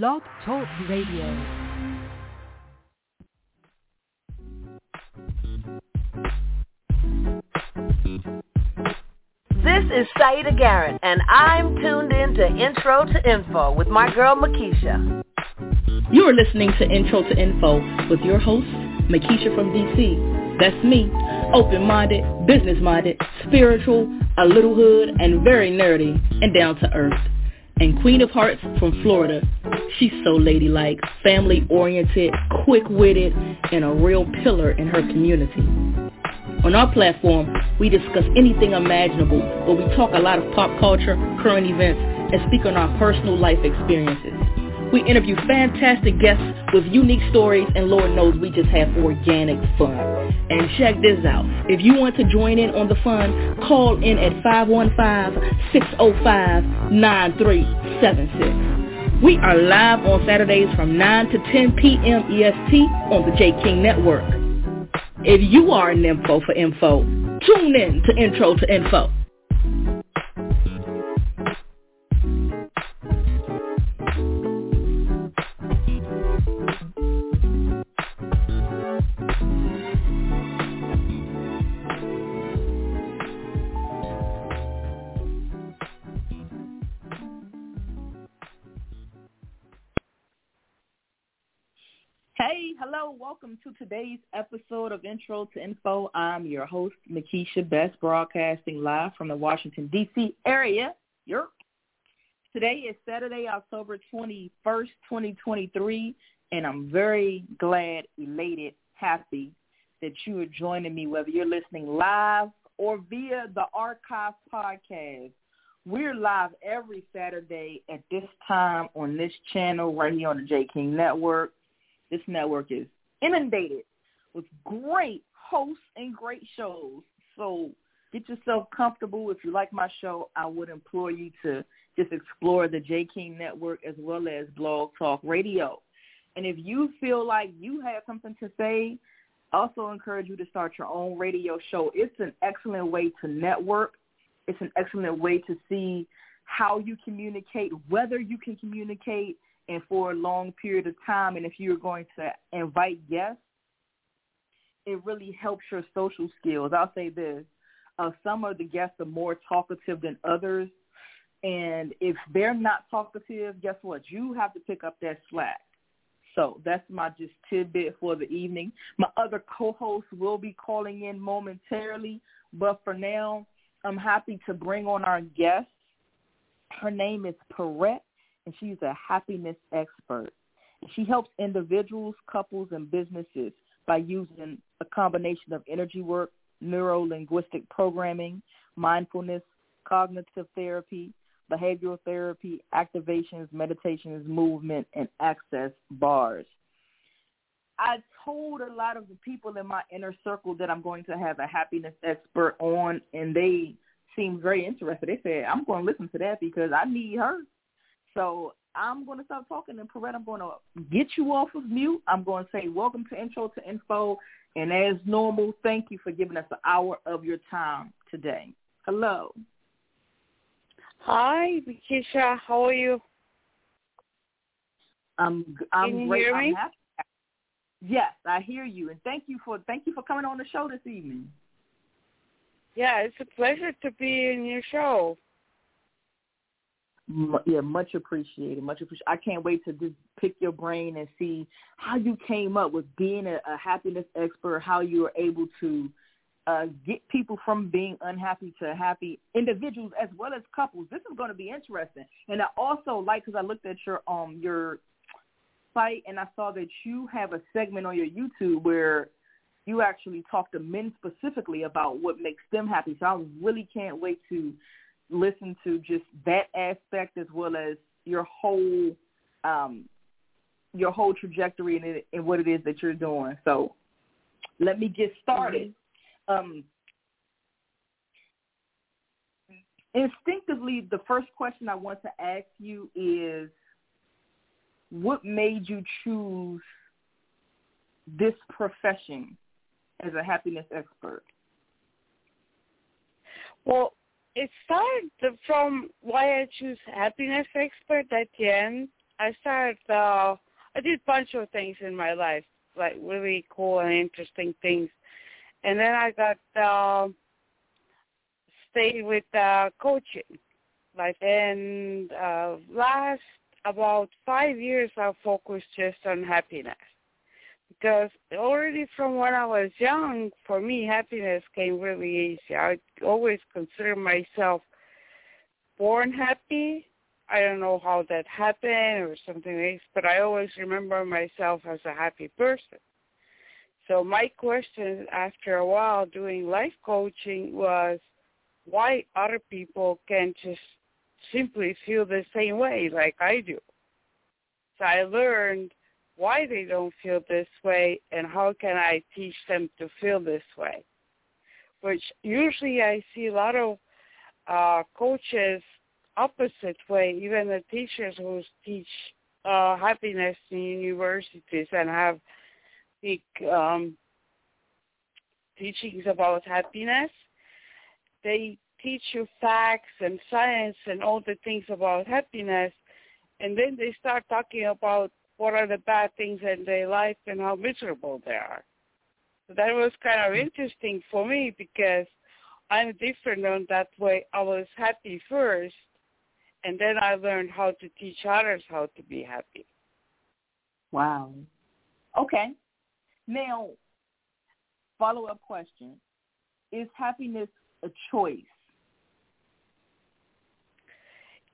Blog Talk Radio. This is Saida Garrett, and I'm tuned in to Intro to Info with my girl Mikeisha. You are listening to Intro to Info with your host, Mikeisha from DC. That's me, open-minded, business-minded, spiritual, a little hood, and very nerdy, and down to earth. And Queen of Hearts from Florida. She's so ladylike, family-oriented, quick-witted, and a real pillar in her community. On our platform, we discuss anything imaginable, but we talk a lot of pop culture, current events, and speak on our personal life experiences. We interview fantastic guests with unique stories, and Lord knows we just have organic fun. And check this out. If you want to join in on the fun, call in at 515-605-9376. We are live on Saturdays from 9 to 10 p.m. EST on the Jay King Network. If you are an info for info, tune in to Intro to Info. To today's episode of Intro to Info. I'm your host, Mikeisha Best, broadcasting live from the Washington, D.C. area. Yerp. Today is Saturday, October 21st, 2023, and I'm very glad, elated, happy that you are joining me, whether you're listening live or via the archive podcast. We're live every Saturday at this time on this channel right here on the Jay King Network. This network is inundated with great hosts and great shows. So get yourself comfortable. If you like my show, I would implore you to just explore the Jay King Network as well as Blog Talk Radio. And if you feel like you have something to say, also encourage you to start your own radio show. It's an excellent way to network. It's an excellent way to see how you communicate, whether you can communicate, and for a long period of time. And if you're going to invite guests, it really helps your social skills. I'll say this. Uh, some of the guests are more talkative than others. And if they're not talkative, guess what? You have to pick up that slack. So that's my just tidbit for the evening. My other co-hosts will be calling in momentarily, but for now, I'm happy to bring on our guest. Her name is Perrette, and she's a happiness expert. She helps individuals, couples, and businesses by using a combination of energy work, neuro-linguistic programming, mindfulness, cognitive therapy, behavioral therapy, activations, meditations, movement, and access bars. I told a lot of the people in my inner circle that I'm going to have a happiness expert on, and they seemed very interested. They said, I'm going to listen to that because I need her. So I'm going to stop talking, and Perrette, I'm going to get you off of mute. I'm going to say welcome to Intro to Info, and as normal, thank you for giving us an hour of your time today. Hello. Hi, Mikeisha. How are you? I'm I'm Can you great. hear I'm me? happy. Yes, I hear you, and thank you for thank you for coming on the show this evening. Yeah, it's a pleasure to be in your show. Yeah, much appreciated. Much appreciated. I can't wait to just pick your brain and see how you came up with being a, a happiness expert. How you were able to uh, get people from being unhappy to happy individuals as well as couples. This is going to be interesting. And I also like because I looked at your um your site and I saw that you have a segment on your YouTube where you actually talk to men specifically about what makes them happy. So I really can't wait to listen to just that aspect as well as your whole um your whole trajectory and, it, and what it is that you're doing. So let me get started. Um, instinctively, the first question I want to ask you is, what made you choose this profession as a happiness expert? Well, it started from why I choose happiness expert at the end. I started. Uh, I did a bunch of things in my life, like really cool and interesting things, and then I got uh, stayed with uh, coaching. Like, and uh, last about five years, I focused just on happiness because already from when I was young, for me, happiness came really easy. I always consider myself born happy. I don't know how that happened or something like but I always remember myself as a happy person. So my question after a while doing life coaching was why other people can just simply feel the same way like I do. So I learned why they don't feel this way and how can I teach them to feel this way. Which usually I see a lot of uh, coaches opposite way, even the teachers who teach uh, happiness in universities and have big um, teachings about happiness. They teach you facts and science and all the things about happiness, and then they start talking about what are the bad things in their life and how miserable they are. So that was kind of mm-hmm. interesting for me because I'm different on that way. I was happy first, and then I learned how to teach others how to be happy. Wow. Okay. Now, follow-up question. Is happiness a choice?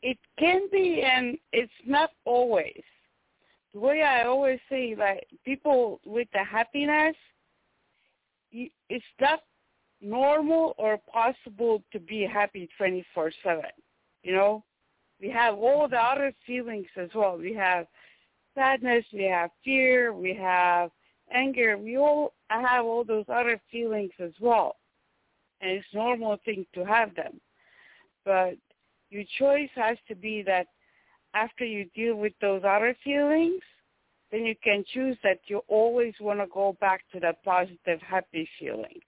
It can be, and it's not always. The way I always say, like, people with the happiness, it's not normal or possible to be happy 24-7, you know? We have all the other feelings as well. We have sadness, we have fear, we have anger. We all have all those other feelings as well. And it's normal thing to have them. But your choice has to be that after you deal with those other feelings, then you can choose that you always want to go back to that positive, happy feeling.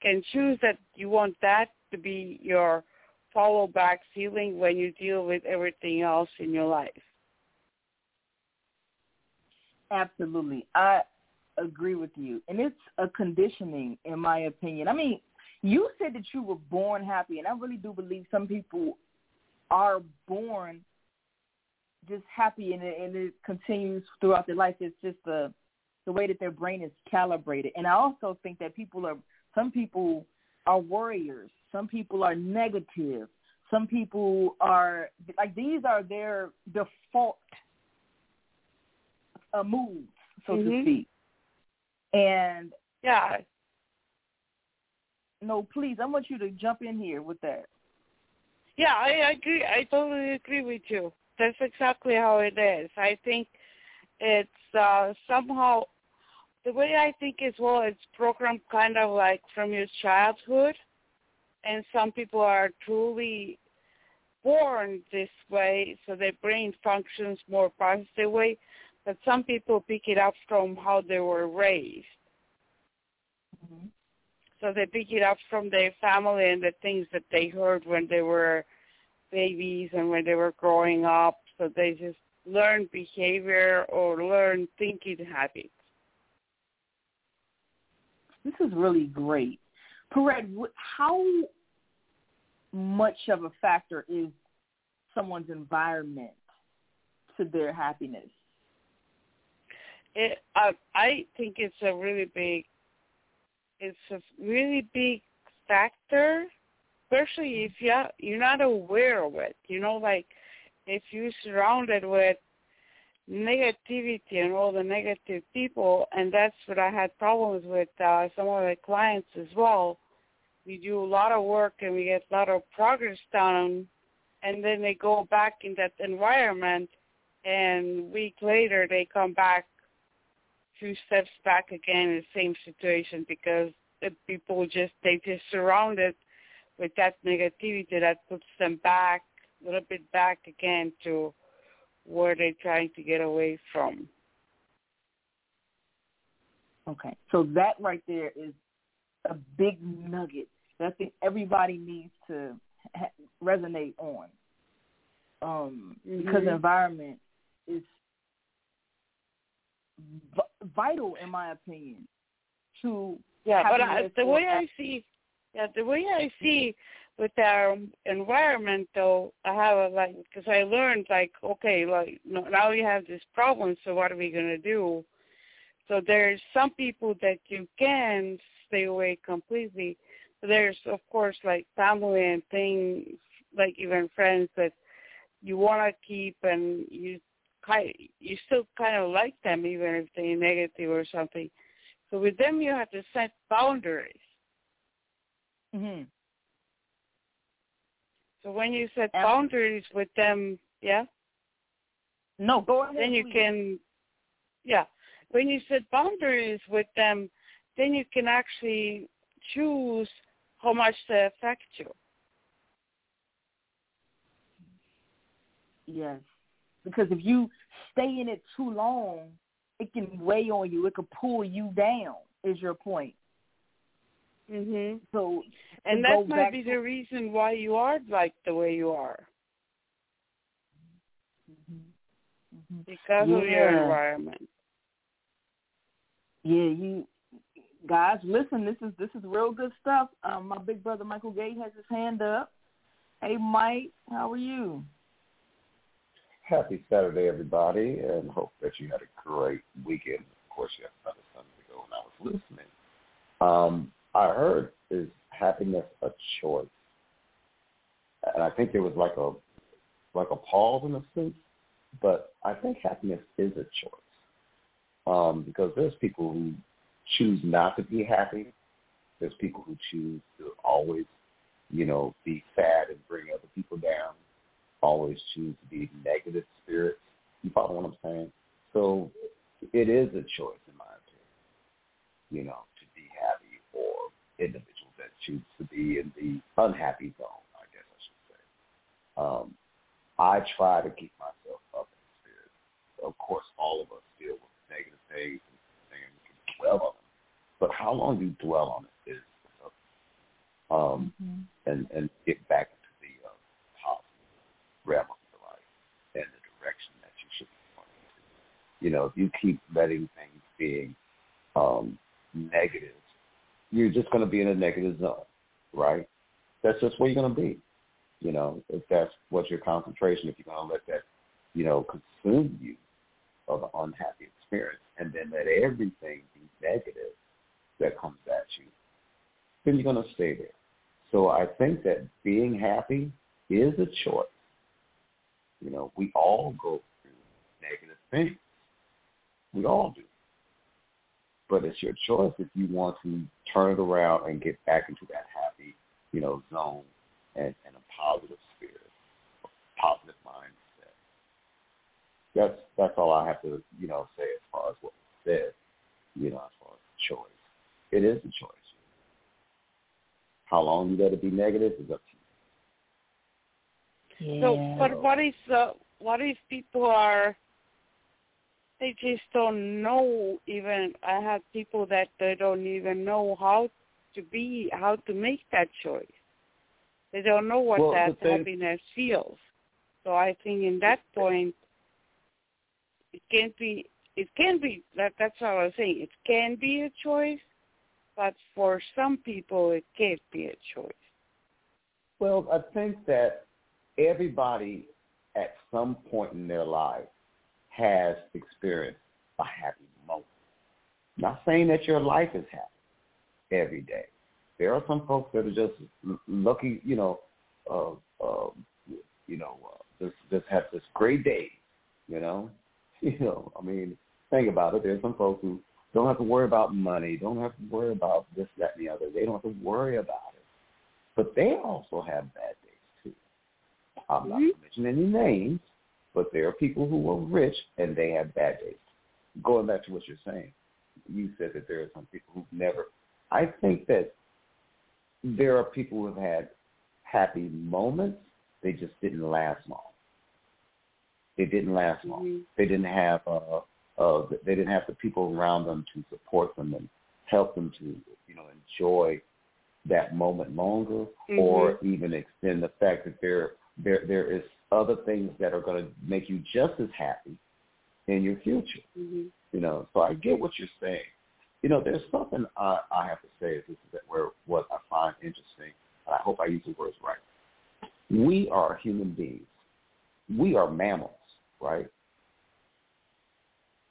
Can choose that you want that to be your follow back feeling when you deal with everything else in your life. Absolutely. I agree with you. And it's a conditioning in my opinion. I mean, you said that you were born happy and I really do believe some people are born just happy and it, and it continues throughout their life. It's just the the way that their brain is calibrated. And I also think that people are some people are warriors some people are negative. Some people are like these are their default uh, moves, so mm-hmm. to speak. And yeah, no, please, I want you to jump in here with that. Yeah, I agree. I totally agree with you. That's exactly how it is. I think it's uh, somehow the way I think as well. It's programmed kind of like from your childhood and some people are truly born this way, so their brain functions more positive way. But some people pick it up from how they were raised. Mm-hmm. So they pick it up from their family and the things that they heard when they were babies and when they were growing up. So they just learn behavior or learn thinking habits. This is really great. Correct. how much of a factor is someone's environment to their happiness? It, uh, I think it's a really big, it's a really big factor, especially if you you're not aware of it. You know, like if you're surrounded with negativity and all the negative people, and that's what I had problems with uh, some of the clients as well. We do a lot of work and we get a lot of progress done, and then they go back in that environment, and week later they come back two steps back again in the same situation because the people just they just surrounded with that negativity that puts them back a little bit back again to where they're trying to get away from. Okay, so that right there is a big nugget that I think everybody needs to ha- resonate on. Um, mm-hmm. Because environment is v- vital, in my opinion, to yeah. But I, the way I see, yeah, the way I see with our environment, though, I have a like because I learned like okay, like now we have this problem, so what are we gonna do? So there's some people that you can stay away completely. There's of course like family and things like even friends that you want to keep and you kind you still kind of like them even if they're negative or something. So with them you have to set boundaries. Mhm. So when you set boundaries with them, yeah. No, go ahead. Then you please. can, yeah. When you set boundaries with them, then you can actually choose how much they affect you. Yes. Because if you stay in it too long, it can weigh on you. It could pull you down. Is your point? Mhm. So, and that might be to, the reason why you are like the way you are. Mm-hmm. Because yeah. of your environment. Yeah, you guys, listen. This is this is real good stuff. Um, my big brother Michael Gay has his hand up. Hey, Mike, how are you? Happy Saturday, everybody, and hope that you had a great weekend. Of course, you have another Sunday to go, and I was listening. Um, I heard is happiness a choice, and I think there was like a like a pause in a sense, but I think happiness is a choice um, because there's people who choose not to be happy. There's people who choose to always, you know, be sad and bring other people down always choose to be negative spirits. You follow what I'm saying? So it is a choice, in my opinion, you know, to be happy or individuals that choose to be in the unhappy zone, I guess I should say. Um, I try to keep myself up in spirit. Of course, all of us deal with negative things and, and can dwell on them. But how long you dwell on it is um, mm-hmm. and and get back into the uh, positive realm of your life and the direction that you should be going into. You know, if you keep letting things being um, negative, you're just going to be in a negative zone, right? That's just where you're going to be. You know, if that's what your concentration, if you're going to let that, you know, consume you of an unhappy experience and then let everything be negative that comes at you, then you're going to stay there. So I think that being happy is a choice. You know, we all go through negative things. We all do. But it's your choice if you want to turn it around and get back into that happy, you know, zone and, and a positive spirit, positive mindset. That's that's all I have to, you know, say as far as what was said, you know, as far as choice. It is a choice. How long you let it be negative is up to yeah. So, but what is uh, what if people are they just don't know even I have people that they don't even know how to be how to make that choice. They don't know what well, that thing, happiness feels. So I think in that point it can't be it can be that that's what I was saying. It can be a choice, but for some people it can't be a choice. Well, I think that everybody at some point in their life has experienced a happy moment. Not saying that your life is happy every day. There are some folks that are just lucky, you know, uh, uh, you know, uh, just just have this great day, you know. You know, I mean, think about it. There's some folks who don't have to worry about money, don't have to worry about this, that, and the other. They don't have to worry about it. But they also have bad days too. I'm not going to mention any names, but there are people who are rich and they have bad days. Going back to what you're saying, you said that there are some people who've never. I think that there are people who have had happy moments. They just didn't last long. They didn't last long. Mm-hmm. They didn't have uh, uh, they didn't have the people around them to support them and help them to you know enjoy that moment longer, mm-hmm. or even extend the fact that they're there there is other things that are going to make you just as happy in your future. Mm-hmm. You know, so I get what you're saying. You know, there's something I, I have to say. This is where what I find interesting, and I hope I use the words right. We are human beings. We are mammals, right?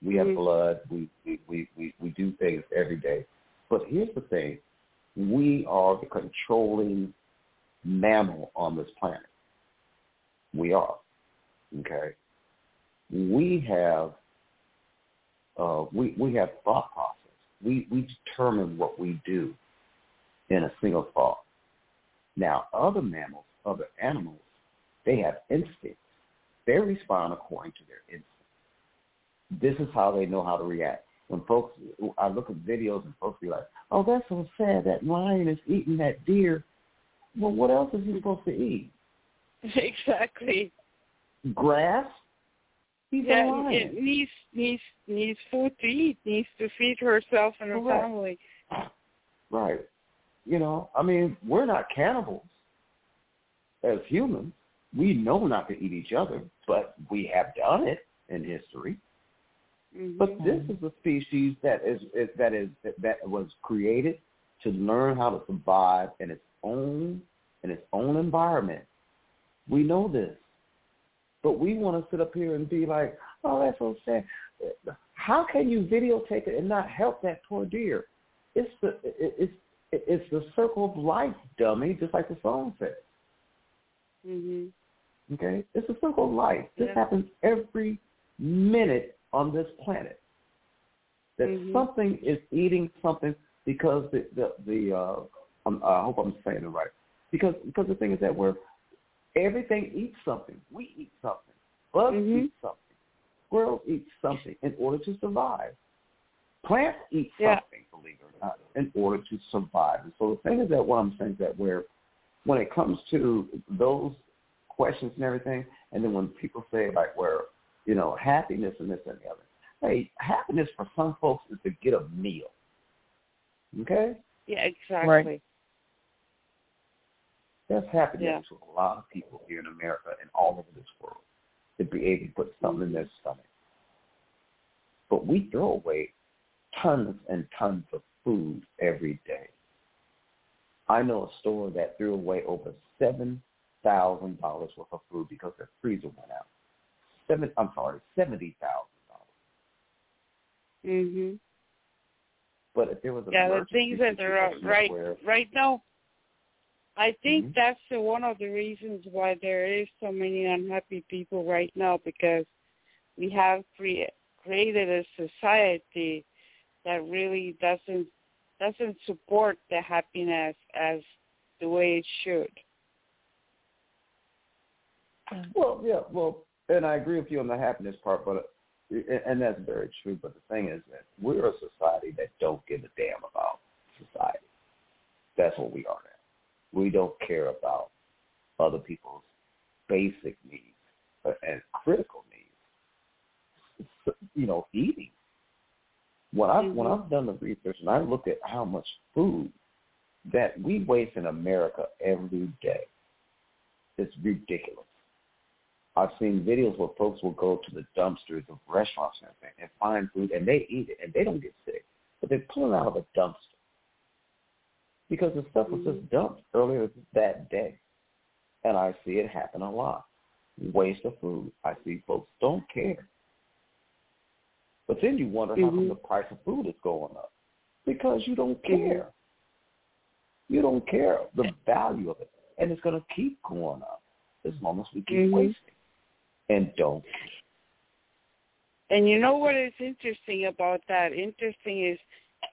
We have Mhm. blood. We, we, we, we, we do things every day. But here's the thing. We are the controlling mammal on this planet. We are. Okay? We have uh, we, we have thought process. We, we determine what we do in a single thought. Now, other mammals, other animals, they have instincts. They respond according to their instincts. This is how they know how to react. When folks, I look at videos and folks be like, "Oh, that's so sad. That lion is eating that deer." Well, what else is he supposed to eat? Exactly. Grass. He's yeah, lion. it needs needs needs food to eat. Needs to feed herself and her Correct. family. Right. You know, I mean, we're not cannibals as humans. We know not to eat each other, but we have done it in history. Mm-hmm. But this is a species that is, is that is that was created to learn how to survive in its own in its own environment. We know this, but we want to sit up here and be like, "Oh, that's so sad." How can you videotape it and not help that poor deer? It's the it's it's the circle of life, dummy. Just like the song says. Mhm. Okay, it's the circle of life. This Yeah. happens every minute on this planet. That Mhm. something is eating something because the the, the uh, um, I hope I'm saying it right. Because because the thing is that we're everything eats something. We eat something. Bugs Mhm. eat something. Squirrels eat something in order to survive. Plants eat Yeah. something, believe it or not, in order to survive. And so the thing is that what I'm saying is that where when it comes to those questions and everything, and then when people say like where, you know, happiness and this and the other. Hey, happiness for some folks is to get a meal. Okay? Yeah, exactly. That's happening Yeah. to a lot of people here in America and all over this world to be able to put something in their stomach. But we throw away tons and tons of food every day. I know a store that threw away over seven thousand dollars worth of food because their freezer went out. Seven I'm sorry, seventy thousand dollars. Mhm. But if there was an Yeah, the things that are right where right now. I think Mhm. that's the, one of the reasons why there is so many unhappy people right now because we have crea- created a society that really doesn't doesn't support the happiness as the way it should. Well, yeah, well, and I agree with you on the happiness part, but and that's very true. But the thing is that we're a society that don't give a damn about society. That's what we are. We don't care about other people's basic needs uh, and critical needs. You know, eating. When I when Mhm. I've done the research and I look at how much food that we waste in America every day, it's ridiculous. I've seen videos where folks will go to the dumpsters of restaurants and and find food and they eat it and they don't get sick, but they pull it out of a dumpster because the stuff was just dumped earlier that day, and I see it happen a lot. Waste of food. I see folks don't care, but then you wonder how come Mhm. the price of food is going up because you don't care. You don't care the value of it, and it's going to keep going up as long as we keep Mhm. wasting and don't. And you know what is interesting about that? Interesting is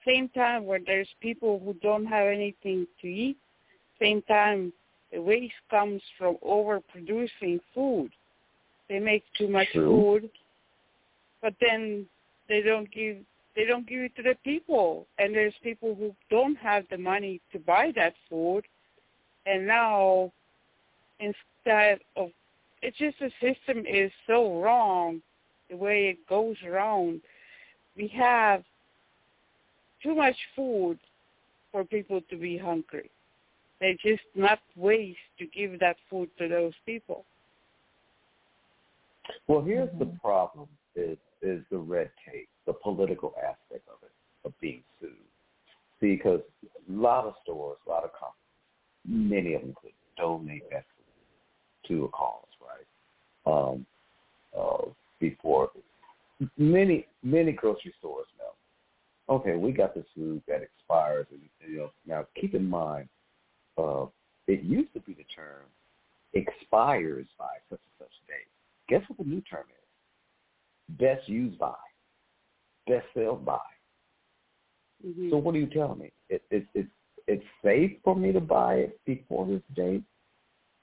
same time where there's people who don't have anything to eat, same time the waste comes from overproducing food. They make too much True. food, but then they don't give they don't give it to the people. And there's people who don't have the money to buy that food, and now instead of it's just the system is so wrong the way it goes around. We have too much food for people to be hungry. They just not waste to give that food to those people. Well, here's the Mm-hmm. problem is is the red tape, the political aspect of it, of being sued. See, because a lot of stores, a lot of companies, many of them could donate that food to a cause, right? Um, uh, before many many grocery stores know. Okay, we got this food that expires, and you know now keep in mind, uh, it used to be the term expires by such and such date. Guess what the new term is? Best used by, best sales by. Mm-hmm. So what are you telling me? It, it, it, it's safe for me to buy it before this date.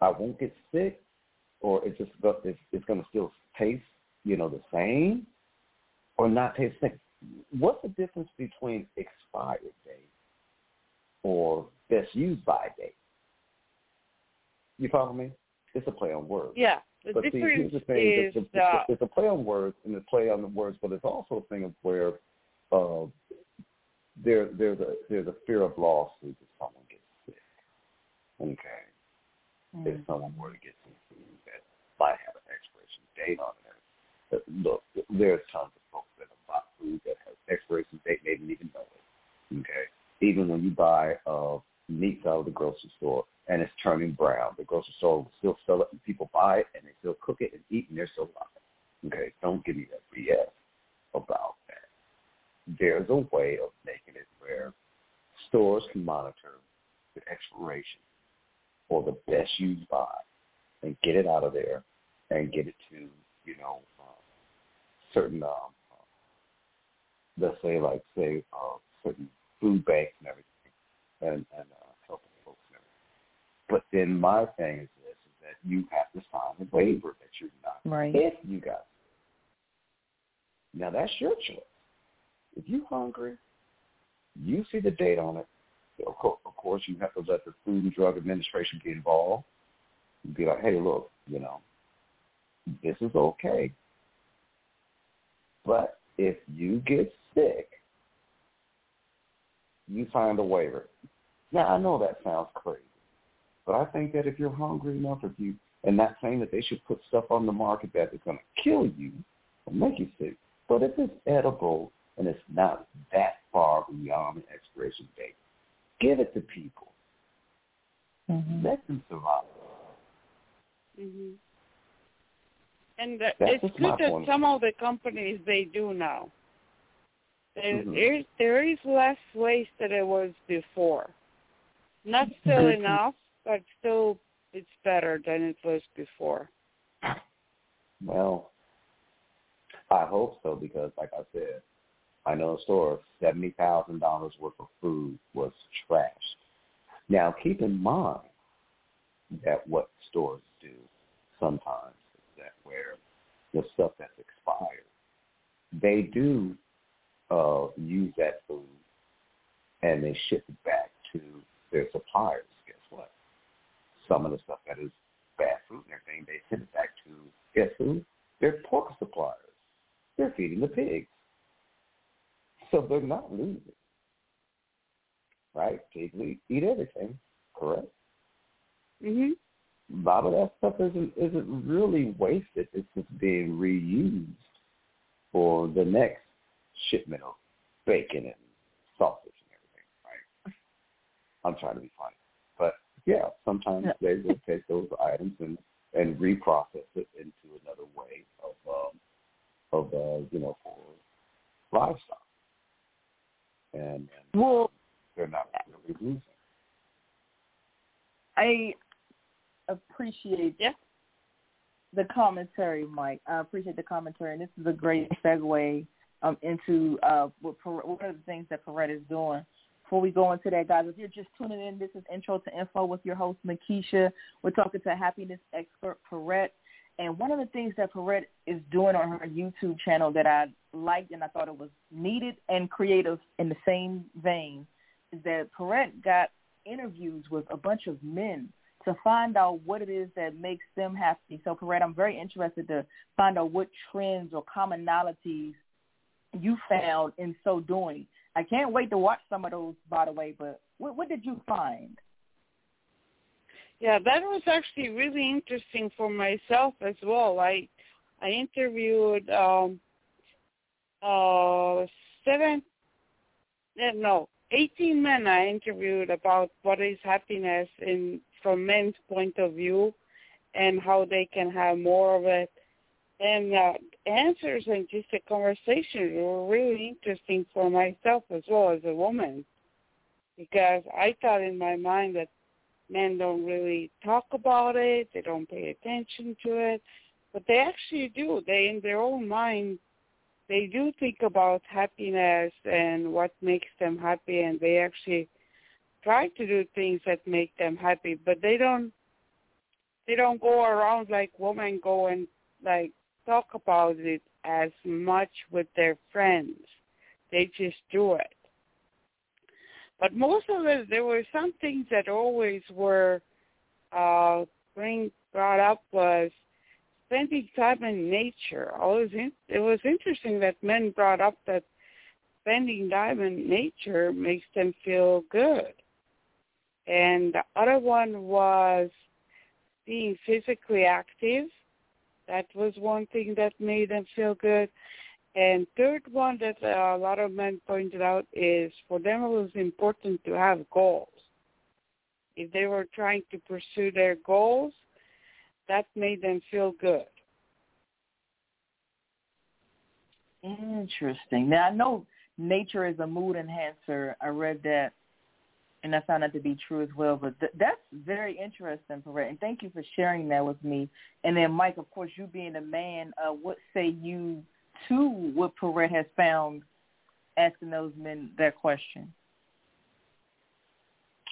I won't get sick, or it's just it's, it's going to still taste, you know, the same, or not taste the same. What's the difference between expired date or best used by date? You follow me? It's a play on words. Yeah. The but see, here's the thing: is, it's, a, it's a play on words, and it's a play on the words, but it's also a thing of where uh, there there's a there's a fear of lawsuit if someone gets sick. Okay. Mm-hmm. If someone were to get some food that might have an expiration date on it. But look, there's tons of folks that have bought food that has expiration date and they didn't even know it. Okay. Even when you buy uh meat out of the grocery store and it's turning brown, the grocery store will still sell it and people buy it and they still cook it and eat and they're still it. Okay. Don't give me that BS about that. there's a way of making it where stores can monitor the expiration or the best used by and get it out of there and get it to, you know, uh, certain, um, uh, let's say like, say, uh, certain food banks and everything and, and uh, helping folks and. But then my thing is this, is that you have to sign a waiver that you're not, right. if you got Now that's your choice. If you're hungry, you see the date on it. Of course, you have to let the Food and Drug Administration be involved. And be like, hey, look, you know, this is okay. But if you get sick, you find a waiver. Now, I know that sounds crazy, but I think that if you're hungry enough, if you, and not saying that they should put stuff on the market that is going to kill you or make you sick, but if it's edible and it's not that far beyond the expiration date. Give it to people. Mm-hmm. Let them survive. Mm-hmm. And uh, it's good that point. some of the companies they do now. There, mm-hmm. there, there is less waste than it was before. Not still enough, but still it's better than it was before. Well, I hope so because, like I said, I know a store, seventy thousand dollars worth of food was trashed. Now, keep in mind that what stores do sometimes is that where the stuff that's expired, they do uh, use that food and they ship it back to their suppliers. Guess what? Some of the stuff that is bad food and everything, they send it back to guess who? Their pork suppliers. They're feeding the pigs. So they're not losing. Right? Pigs eat, eat everything, correct? Mhm. A lot of that stuff isn't isn't really wasted. It's just being reused for the next shipment of bacon and sausage and everything, right? I'm trying to be funny. But yeah, sometimes they will take those items and and reprocess it into another way of um of uh, you know, for livestock and, and well, they're not really losing. I appreciate yeah. the commentary, Mike. I appreciate the commentary, and this is a great segue um, into uh, what, one of the things that Perrette is doing. Before we go into that, guys, if you're just tuning in, this is Intro to Info with your host, Mikeisha. We're talking to happiness expert Perrette. And one of the things that Perrette is doing on her YouTube channel that I liked and I thought it was needed and creative in the same vein is that Perrette got interviews with a bunch of men to find out what it is that makes them happy. So Perrette, I'm very interested to find out what trends or commonalities you found in so doing. I can't wait to watch some of those, by the way, but what, what did you find? Yeah, that was actually really interesting for myself as well. I I interviewed um uh, seven, eh, no, 18 men I interviewed about what is happiness in from men's point of view and how they can have more of it. And uh, answers and just the conversation were really interesting for myself as well as a woman because I thought in my mind that men don't really talk about it, they don't pay attention to it, but they actually do. They in their own mind they do think about happiness and what makes them happy and they actually try to do things that make them happy, but they don't they don't go around like women go and like talk about it as much with their friends. They just do it. But most of it, there were some things that always were uh, bring brought up was spending time in nature. Always, in, it was interesting that men brought up that spending time in nature makes them feel good. And the other one was being physically active. That was one thing that made them feel good. And third one that uh, a lot of men pointed out is for them it was important to have goals. If they were trying to pursue their goals, that made them feel good. Interesting. Now I know nature is a mood enhancer. I read that, and I found that to be true as well. But th- that's very interesting, Perrette. And thank you for sharing that with me. And then, Mike, of course, you being a man, uh, what say you to what Perrette has found asking those men that question?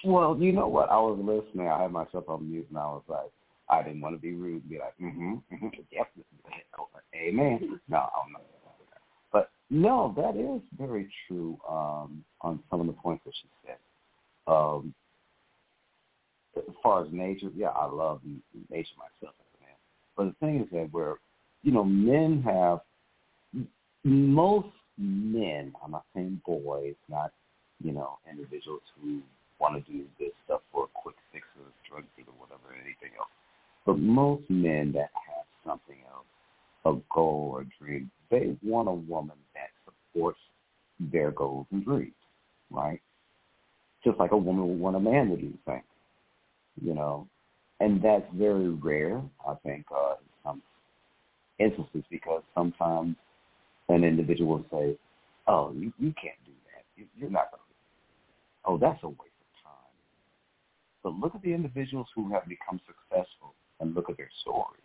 Well, you know what? I was listening. I had myself on mute, and I was like, I didn't want to be rude and be like, mm-hmm, mm-hmm yes, amen. No, I'm not. Know. But no, that is very true um, on some of the points that she. Um, as far as nature, yeah, I love nature myself as a man. But the thing is that where, you know, men have most men. I'm not saying boys, not you know individuals who want to do this stuff for a quick fix or drug deal or whatever, or anything else. But most men that have something else, a goal or dream, they want a woman that supports their goals and dreams, right? Just like a woman would want a man to do the same, you know. And that's very rare, I think, uh, in some instances, because sometimes an individual will say, "Oh, you, you can't do that. You, you're not going to." Oh, that's a waste of time. But look at the individuals who have become successful and look at their stories.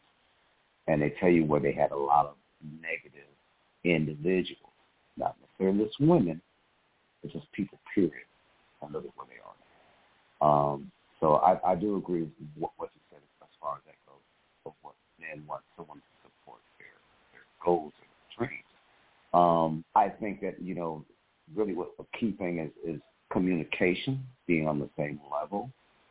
And they tell you where they had a lot of negative individuals, not necessarily just women, but just people, period. Look at where they are. Um, so I, I do agree with what, what you said as far as that goes, of what men want someone to support their, their goals and dreams. Um, I think that, you know, really what the key thing is, is communication, being on the same level,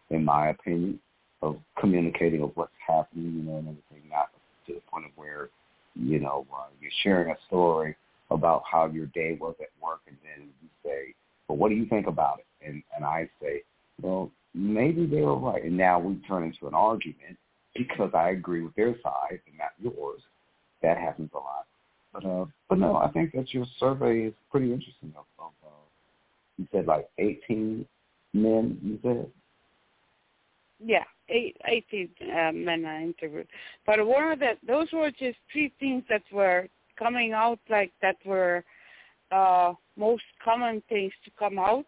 in my opinion of communicating of what's happening, you know, and everything, not to the point of where, you know, uh, you're sharing a story about how your day was at work, and then you say, "Well, what do you think about it?" And and I say, "Well, maybe they were right." And now we turn into an argument because I agree with their side and not yours. That happens a lot. But uh, but no, I think that your survey is pretty interesting. Of, of uh, you said like 18 men. You said. Yeah, eight, 18 uh, men I interviewed. But one of the, those were just three things that were coming out like that were uh, most common things to come out.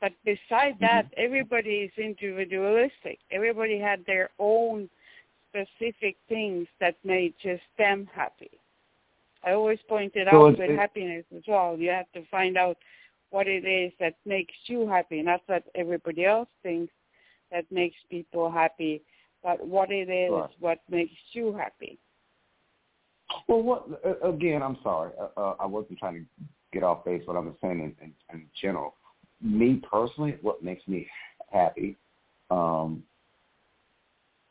But beside that, mm-hmm. everybody is individualistic. Everybody had their own specific things that made just them happy. I always pointed so out with it, happiness as well. You have to find out what it is that makes you happy, not what everybody else thinks that makes people happy, but what it is, right. what makes you happy. Well, what again? I'm sorry, uh, uh, I wasn't trying to get off base. What I'm saying in, in, in general, me personally, what makes me happy? Um,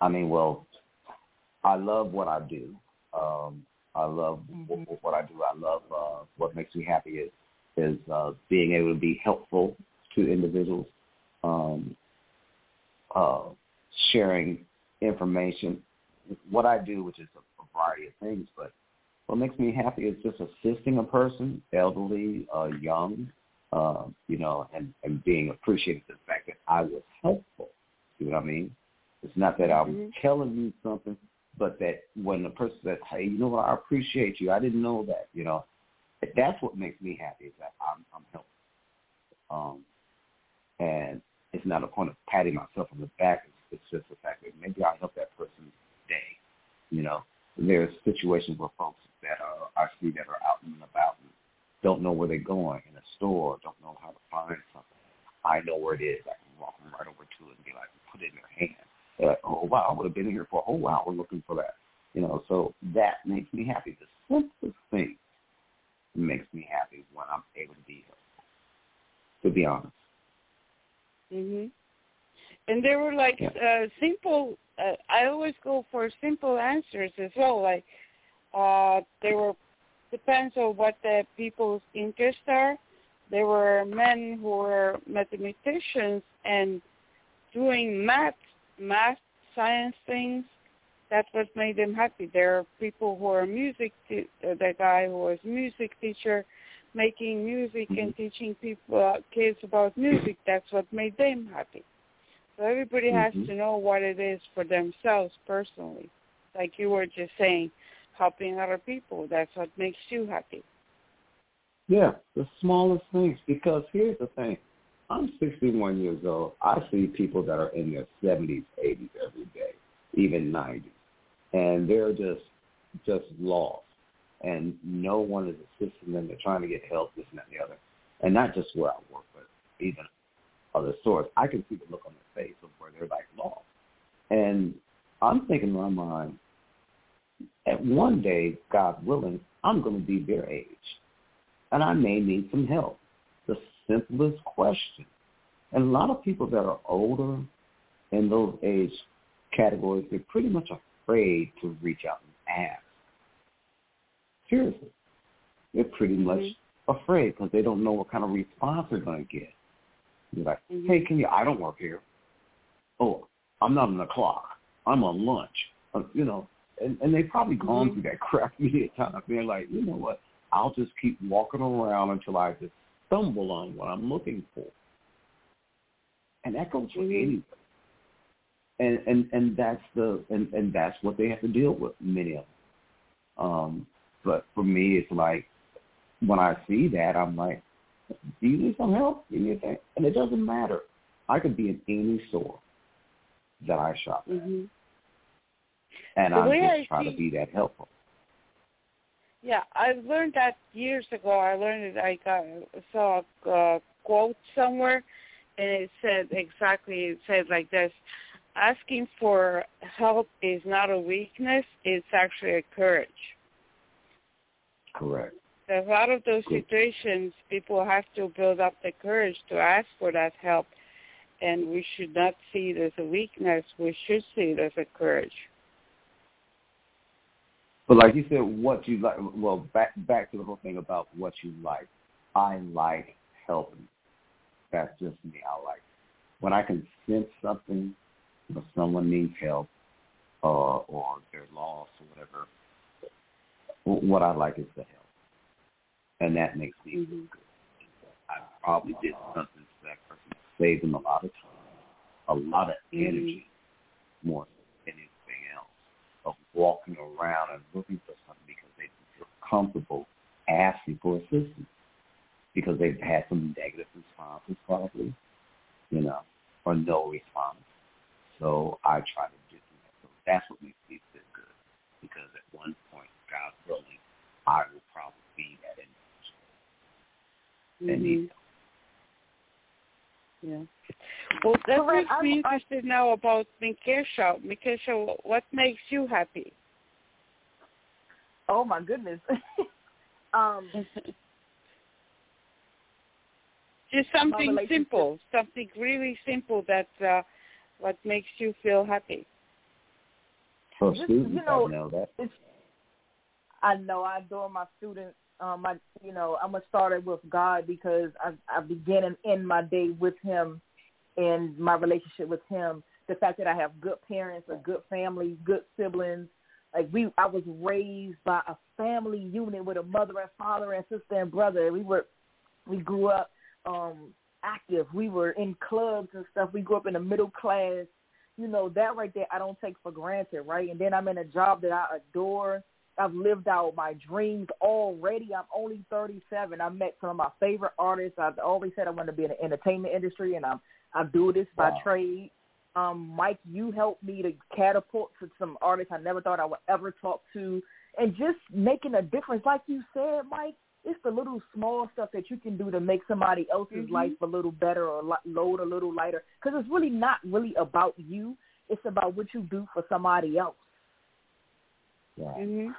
I mean, well, I love what I do. Um, I love mm-hmm. what, what I do. I love uh, what makes me happy is is uh, being able to be helpful to individuals. Um, uh, sharing information. What I do, which is a, a variety of things, but what makes me happy is just assisting a person, elderly, uh, young, uh, you know, and, and being appreciated the fact that I was helpful. You know what I mean? It's not that I'm mm-hmm. telling you something, but that when the person says, "Hey, you know what? I appreciate you. I didn't know that." You know, that's what makes me happy is that I'm, I'm helpful. Um, and it's not a point of patting myself on the back. It's, it's just the fact that maybe I help that person's day. You know, there's situations where folks that are I see that are out and about and don't know where they're going in a store, don't know how to find something. I know where it is. I can walk them right over to it and be like, put it in their hand. They're like, oh wow, I would have been here for a whole hour looking for that. You know, so that makes me happy. The simplest thing makes me happy when I'm able to be helpful. To be honest. Mhm. And there were like yeah. uh simple. Uh, I always go for simple answers as well. Like uh there were depends on what the people's interests are. There were men who were mathematicians and doing math, math, science things. That's what made them happy. There are people who are music. Te- uh, the guy who was music teacher, making music and mm-hmm. teaching people uh, kids about music. That's what made them happy. So everybody has mm-hmm. to know what it is for themselves personally. Like you were just saying, helping other people. That's what makes you happy. Yeah, the smallest things. Because here's the thing. I'm 61 years old. I see people that are in their 70s, 80s every day, even 90s. And they're just just lost. And no one is assisting them. They're trying to get help, this and that and the other. And not just where I work, but even other stores. I can see the look on their face of where they're like lost. And I'm thinking in my mind, at one day, God willing, I'm going to be their age. And I may need some help. The simplest question. And a lot of people that are older in those age categories, they're pretty much afraid to reach out and ask. Seriously. They're pretty much mm-hmm. afraid because they don't know what kind of response they're going to get. You're like, mm-hmm. hey, can you, I don't work here. Oh, I'm not on the clock. I'm on lunch. Uh, you know, and, and they've probably gone mm-hmm. through that crap many times. They're like, you know what? I'll just keep walking around until I just stumble on what I'm looking for. And that goes for mm-hmm. anybody. And and and that's the and and that's what they have to deal with. Many of them. Um, but for me, it's like when I see that, I'm like, do you need some help? Do you need anything? And it doesn't matter. I could be in any store that I shop at. And I'm just I trying see, to be that helpful. Yeah, I learned that years ago. I learned it. I got saw a quote somewhere, and it said exactly. It said like this: "Asking for help is not a weakness; it's actually a courage." Correct. a lot of those Good. situations, people have to build up the courage to ask for that help, and we should not see it as a weakness. We should see it as a courage. But like you said, what you like. Well, back back to the whole thing about what you like. I like helping. That's just me. I like when I can sense something, if someone needs help, uh, or they're lost or whatever. What I like is the help, and that makes me mm-hmm. feel good. I probably did something to that person, saved them a lot of time, a lot of mm-hmm. energy, more of walking around and looking for something because they feel comfortable asking for assistance because they've had some negative responses probably, you know, or no response. So I try to do that. So that's what makes me feel good because at one point, God willing, I will probably be that individual. Mm-hmm. Yeah. Well, that makes me interested now about Mikeisha. Mikeisha, what makes you happy? Oh my goodness. um, just something simple, something really simple that uh, what makes you feel happy. For students, you know, I know that. It's, I know I adore my students. Um, I, you know, I'm gonna start it with God because I, I begin and end my day with Him in my relationship with him, the fact that I have good parents, a good family, good siblings, like we I was raised by a family unit with a mother and father and sister and brother. We were we grew up um active. We were in clubs and stuff. We grew up in a middle class. You know, that right there I don't take for granted, right? And then I'm in a job that I adore. I've lived out my dreams already. I'm only 37. I met some of my favorite artists. I've always said I want to be in the entertainment industry, and I'm I do this by wow. trade. Um, Mike, you helped me to catapult to some artists I never thought I would ever talk to, and just making a difference. Like you said, Mike, it's the little small stuff that you can do to make somebody else's mm-hmm. life a little better or load a little lighter. Because it's really not really about you. It's about what you do for somebody else. Yeah. Mm-hmm.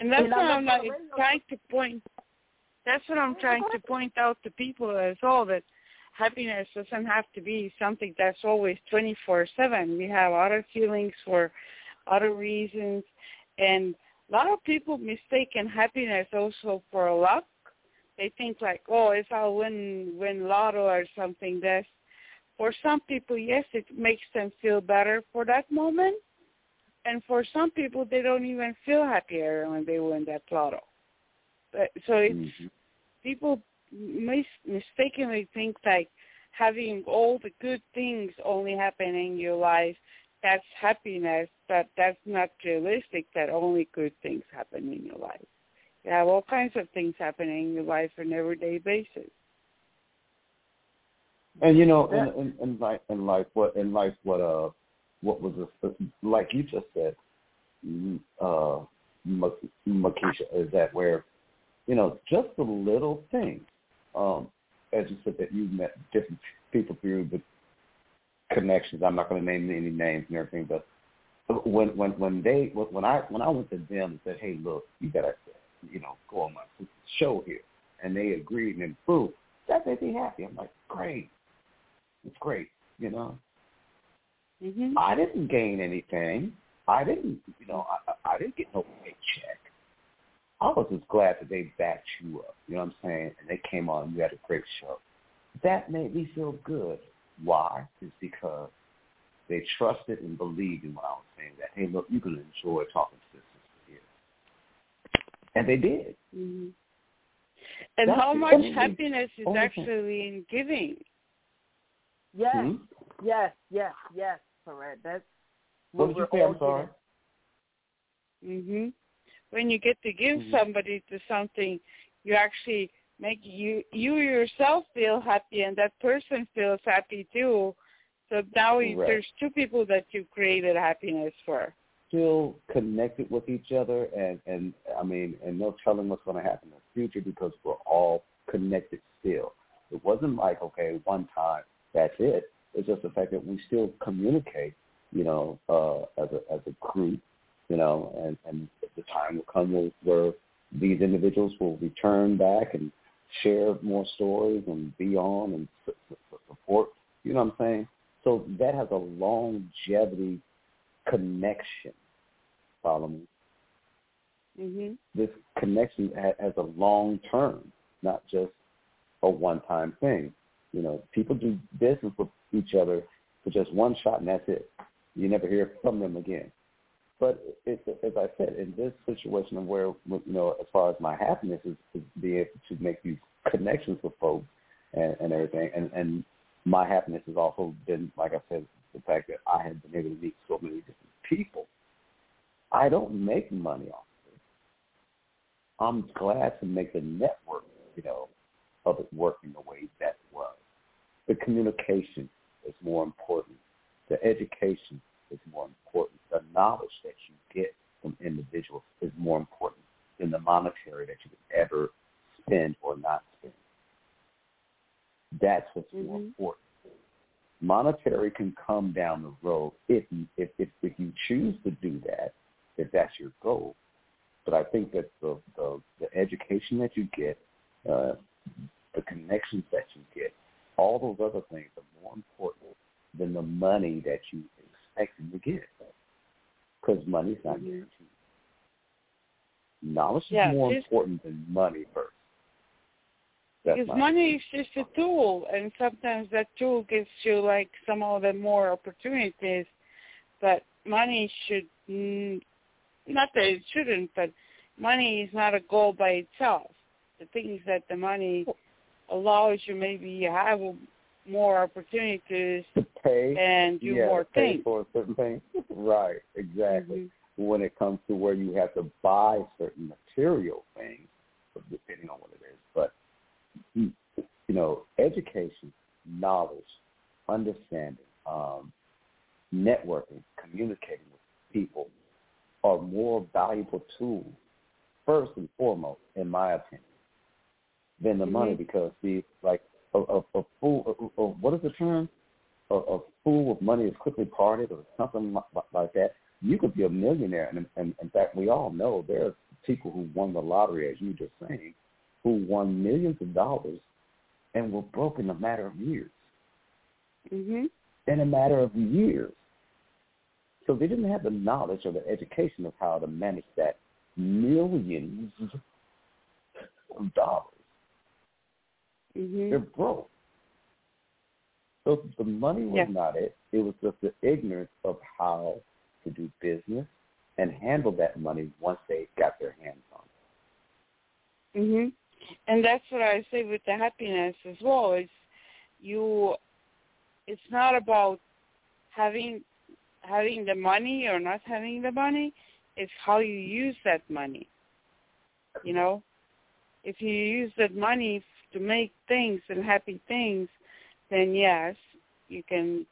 And that's and what I'm like, trying to point. That's what I'm trying to point out to people as well that happiness doesn't have to be something that's always 24/7. We have other feelings for other reasons, and a lot of people mistaken happiness also for luck. They think like, oh, if I win win lotto or something, that's for some people, yes, it makes them feel better for that moment, and for some people, they don't even feel happier when they win that lotto. But, so it's mm-hmm. people mis- mistakenly think like having all the good things only happen in your life that's happiness but that's not realistic that only good things happen in your life. You have all kinds of things happening in your life on an everyday basis. And you know in in, in life in life what in life what uh what was a, like you just said mm, uh Mikeisha is that where you know just the little things um, as you said that you met different people through the connections. I'm not going to name any names and everything, but when when when they when I when I went to them and said, "Hey, look, you got to you know go on my show here," and they agreed and approved, that made me happy. I'm like, great, it's great, you know. Mm-hmm. I didn't gain anything. I didn't, you know, I, I didn't get no paycheck. I was just glad that they backed you up. You know what I'm saying? And they came on. And you had a great show. That made me feel good. Why? Is because they trusted and believed in what I was saying. That hey, look, you can enjoy talking to this sister here, and they did. Mm-hmm. And That's how much only- happiness is only actually in giving? Yes, Hmm? yes, yes, yes, correct. That's What what did you say? I'm sorry. getting. Mhm. When you get to give Mhm. somebody to something, you actually make you you yourself feel happy, and that person feels happy too. So now Correct. there's two people that you created happiness for. Still connected with each other, and and I mean, and no telling what's going to happen in the future because we're all connected still. It wasn't like okay, one time that's it. It's just the fact that we still communicate, you know, uh, as a as a group, you know, and and the time will come where, these individuals will return back and share more stories and be on and su- su- support. You know what I'm saying? So that has a longevity connection. Follow me. Mhm. This connection has a long term, not just a one-time thing. You know, people do business with each other for just one shot and that's it. You never hear from them again. But it, as I said, in this situation of where, you know, as far as my happiness is, is being able to make these connections with folks and, and everything, and, and my happiness has also been, like I said, the fact that I have been able to meet so many different people. I don't make money off of it. I'm glad to make the network, you know, of it working the way that it was. The communication is more important. The education is more important. The knowledge that you get from individuals is more important than the monetary that you could ever spend or not spend. That's what's more Mhm. important. Monetary can come down the road if you, if, if if you choose to do that, if that's your goal. But I think that the the, the education that you get, uh, the connections that you get, all those other things are more important than the money that you expecting to get. Because money's not Mhm. guaranteed. Knowledge Yeah, is more important than money first. That's because money is just a tool, and sometimes that tool gives you like some of the more opportunities, but money should not that it shouldn't, but money is not a goal by itself. The things that the money allows you, maybe you have more opportunities to pay and do yeah, more pay things. for certain thing. right, exactly. Mm-hmm. When it comes to where you have to buy certain material things, depending on what it is, but you know, education, knowledge, understanding, um, networking, communicating with people are more valuable tools, first and foremost, in my opinion, than the mm-hmm. money because, see, like a, a, a fool, a, a, what is the term? A, a fool with money is quickly parted or something like, like that. You could be a millionaire, and, and in fact, we all know there are people who won the lottery, as you just saying, who won millions of dollars and were broke in a matter of years. Mm-hmm. In a matter of years. So they didn't have the knowledge or the education of how to manage that millions of dollars. Mm-hmm. They're broke. So the money was yeah. not it. It was just the ignorance of how to do business and handle that money once they got their hands on it. Mhm. And that's what I say with the happiness as well. Is you it's not about having having the money or not having the money. It's how you use that money. You know, if you use that money to make things and happy things, then yes, you can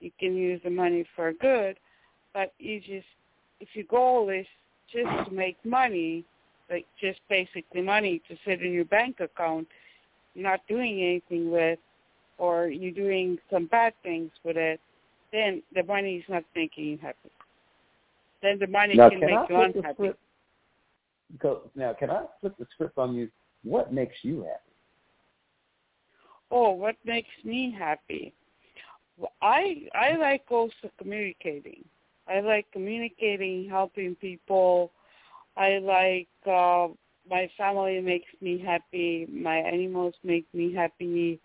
you can use the money for good. But you just if your goal is just to make money, like just basically money to sit in your bank account, you're not doing anything with, or you're doing some bad things with it, then the money is not making you happy. Then the money now, can, can make I you unhappy. Go, now, can I flip the script on you? What makes you happy? Oh, what makes me happy? Well, I I like also communicating. I like communicating, helping people. I like uh, my family makes me happy. My animals make me happy.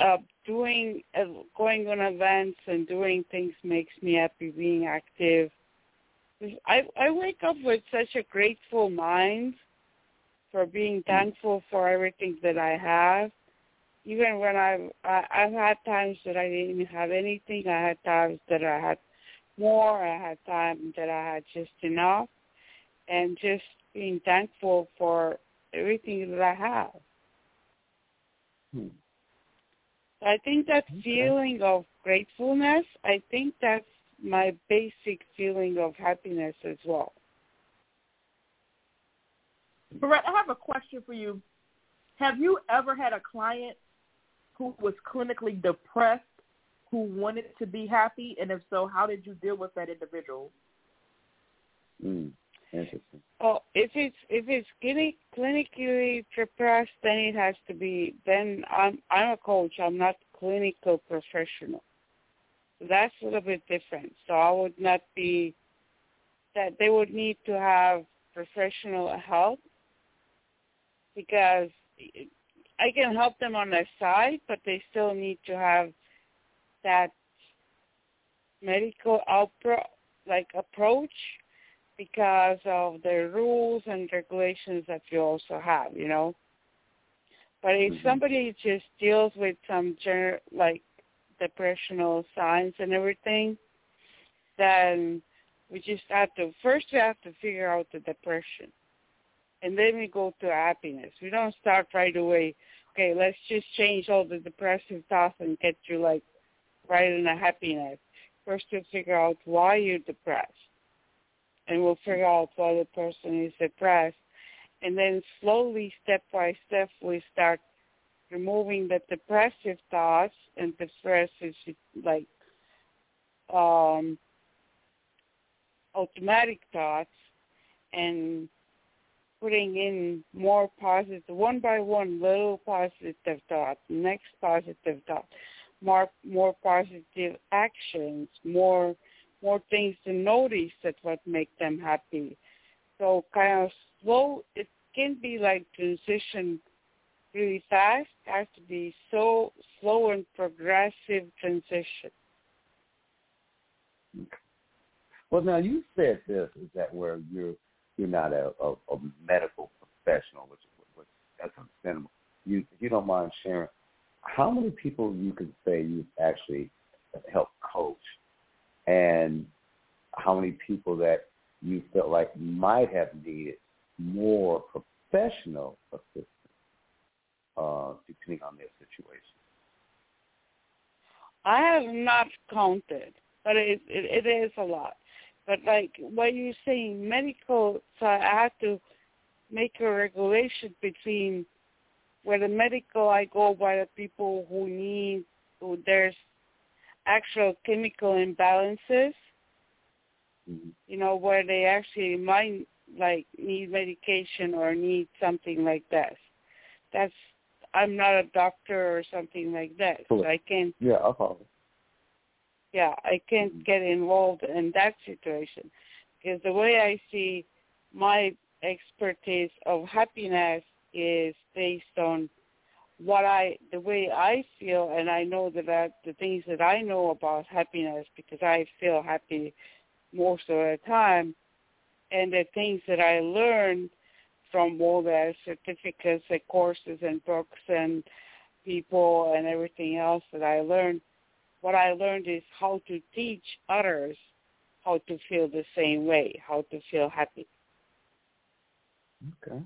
Uh, doing uh, going on events and doing things makes me happy. Being active. I I wake up with such a grateful mind for being thankful for everything that I have. Even when I've I, I've had times that I didn't have anything. I had times that I had more. I had times that I had just enough, and just being thankful for everything that I have. Hmm. I think that okay. feeling of gratefulness, I think that's my basic feeling of happiness as well. Perrette, I have a question for you. Have you ever had a client who was clinically depressed who wanted to be happy? And if so, how did you deal with that individual? Mm, interesting. Oh, if it's if it's clinically depressed, then it has to be. Then I'm I'm a coach. I'm not clinical professional. That's a little bit different. So I would not be that they would need to have professional help because I can help them on their side, but they still need to have that medical outpro- like approach because of the rules and regulations that you also have, you know. But if mm-hmm. somebody just deals with some gener- like depressional signs and everything, then we just have to first we have to figure out the depression, and then we go to happiness. We don't start right away. Okay, let's just change all the depressive thoughts and get you like right in a happiness. First, we figure out why you're depressed, and we'll figure out why the person is depressed, and then slowly, step by step, we start removing the depressive thoughts and the depressive like um automatic thoughts and putting in more positive one by one little positive thoughts next positive thought more more positive actions more more things to notice that what make them happy. So kind of slow it can be like transition really fast it has to be so slow and progressive transition. Well, now you said this is that where you're you're not a, a, a medical professional, which, which that's understandable. You if you don't mind sharing, how many people you can say you've actually helped coach, and how many people that you felt like might have needed more professional assistance, uh, depending on their situation? I have not counted, but it, it it is a lot. But like what you're saying, medical, so I have to make a regulation between where the medical I go by the people who need, who there's actual chemical imbalances, mm-hmm. you know, where they actually might like need medication or need something like that. That's I'm not a doctor or something like that, so I can't. Yeah, I'll follow. Yeah, I can't Mm-hmm. get involved in that situation because the way I see my expertise of happiness is based on what I, the way I feel, and I know that the things that I know about happiness because I feel happy most of the time, and the things that I learned from all the certificates and courses and books and people and everything else that I learned, what I learned is how to teach others how to feel the same way, how to feel happy. Okay.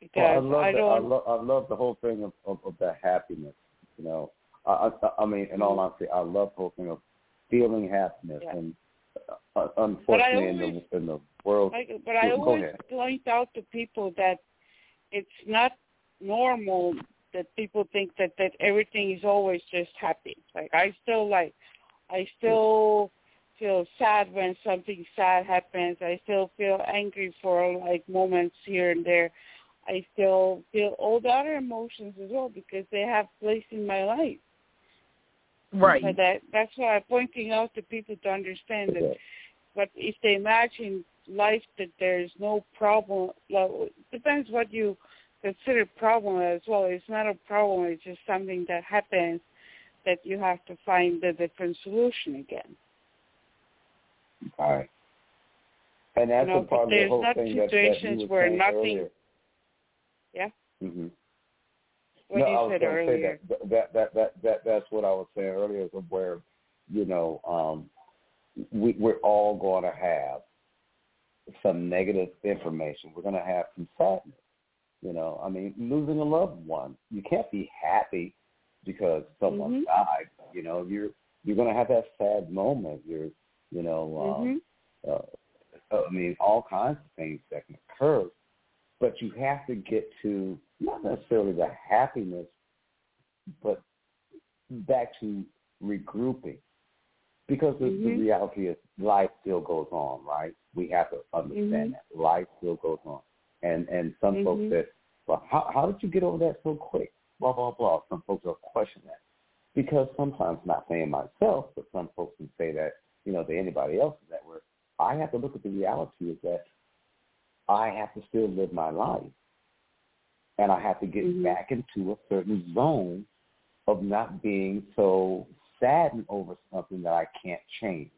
Because Well, I love I the, don't. I love I love the whole thing of of, of that happiness. You know, I, I I mean, in all Mhm. honesty, I love the whole thing of feeling happiness, Yeah. and uh, unfortunately, in the in the world, Like, but I Go- go always ahead. point out to people that it's not normal that people think that that everything is always just happy. Like I still like, I still feel sad when something sad happens. I still feel angry for like moments here and there. I still feel all the other emotions as well because they have place in my life. Right. So that that's why I'm pointing out to people to understand that but if they imagine life that there's no problem, well, it depends what you consider problem as well. It's not a problem. It's just something that happens that you have to find a different solution again. all right. And that's You know, a part of the whole thing that, that situations you were where nothing- earlier. Yeah? hmm What no, I was said gonna say that, that that that that that's what I was saying earlier, is where you know um, we we're all going to have some negative information. We're going to have some sadness. You know, I mean, losing a loved one, you can't be happy because someone Mhm. died. You know, you're you're going to have that sad moment. You're, you know, um, Mhm. uh, I mean, all kinds of things that can occur, but you have to get to not necessarily the happiness, but back to regrouping. Because the, the Mhm. reality is life still goes on, right? We have to understand Mhm. that. Life still goes on. And and some folks Mhm. said, Well, how how did you get over that so quick? Blah blah blah. Some folks will question that. Because sometimes not saying myself, but some folks can say that, you know, to anybody else that where I have to look at the reality is that I have to still live my life. And I have to get Mhm. back into a certain zone of not being so saddened over something that I can't change.